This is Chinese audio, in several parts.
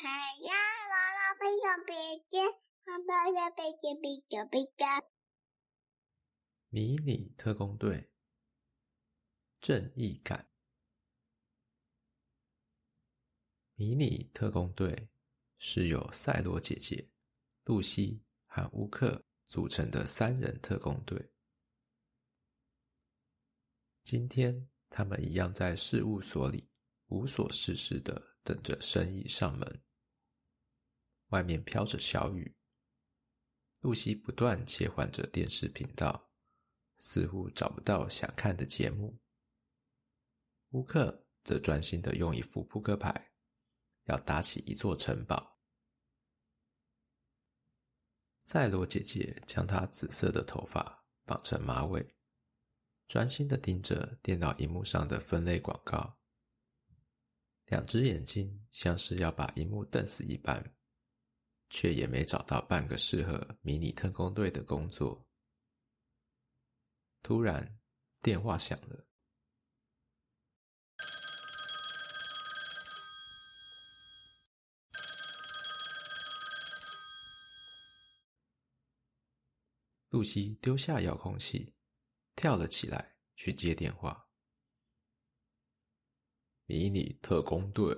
牌呀，啦啦飞小飞机，啦啦啦飞机飞机飞机。迷你特工队，正义感。迷你特工队是由赛罗姐姐、露西和乌克组成的三人特工队。今天，他们一样在事务所里无所事事的等着生意上门。外面飘着小雨，露西不断切换着电视频道，似乎找不到想看的节目。乌克则专心的用一副扑克牌，要打起一座城堡。赛罗姐姐将她紫色的头发绑成马尾，专心的盯着电脑荧幕上的分类广告，两只眼睛像是要把荧幕瞪死一般。却也没找到半个适合迷你特工队的工作。突然，电话响了。露西丢下遥控器，跳了起来去接电话。迷你特工队，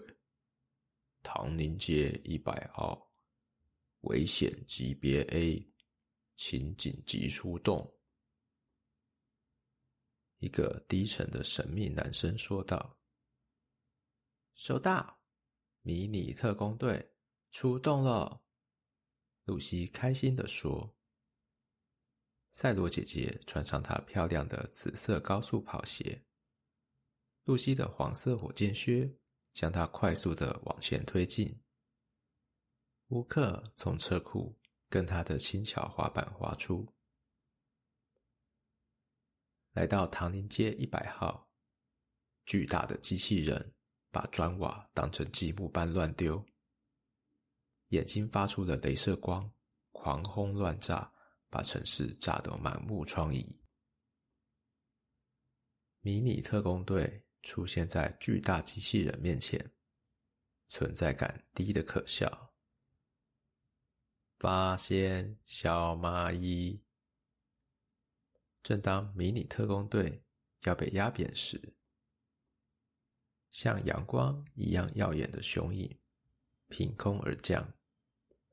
唐宁街一百号。危险级别 A，请紧急出动。一个低沉的神秘男声说道：“收到，迷你特工队出动了。”露西开心地说。赛罗姐姐穿上她漂亮的紫色高速跑鞋，露西的黄色火箭靴将她快速的往前推进。乌克从车库跟他的轻巧滑板滑出，来到唐宁街一百号。巨大的机器人把砖瓦当成积木般乱丢，眼睛发出了镭射光，狂轰乱炸，把城市炸得满目疮痍。迷你特工队出现在巨大机器人面前，存在感低得可笑。发现小蚂蚁。正当迷你特工队要被压扁时，像阳光一样耀眼的雄影凭空而降，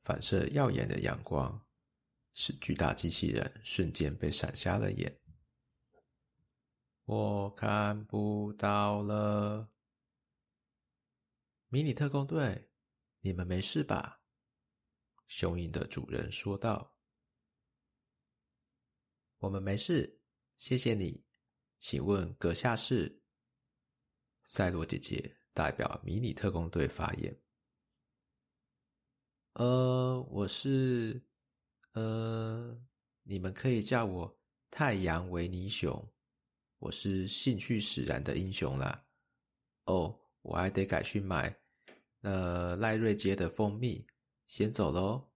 反射耀眼的阳光，使巨大机器人瞬间被闪瞎了眼。我看不到了。迷你特工队，你们没事吧？雄鹰的主人说道：“我们没事，谢谢你。请问阁下是？”赛罗姐姐代表迷你特工队发言。“呃，我是……呃，你们可以叫我太阳维尼熊。我是兴趣使然的英雄啦。哦，我还得赶去买，呃，赖瑞街的蜂蜜。”先走喽！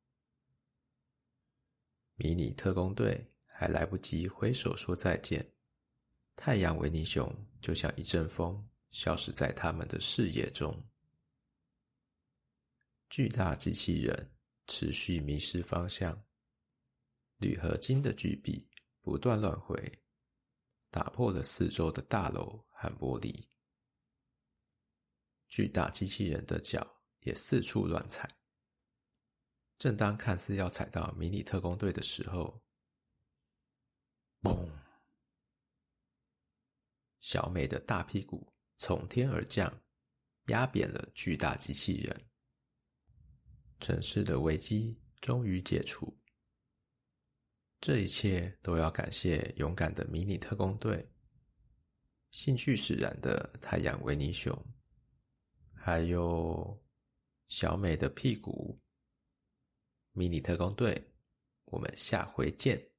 迷你特工队还来不及挥手说再见，太阳维尼熊就像一阵风，消失在他们的视野中。巨大机器人持续迷失方向，铝合金的巨臂不断乱挥，打破了四周的大楼和玻璃。巨大机器人的脚也四处乱踩。正当看似要踩到迷你特工队的时候，嘣！小美的大屁股从天而降，压扁了巨大机器人。城市的危机终于解除。这一切都要感谢勇敢的迷你特工队、兴趣使然的太阳维尼熊，还有小美的屁股。迷你特工队，我们下回见。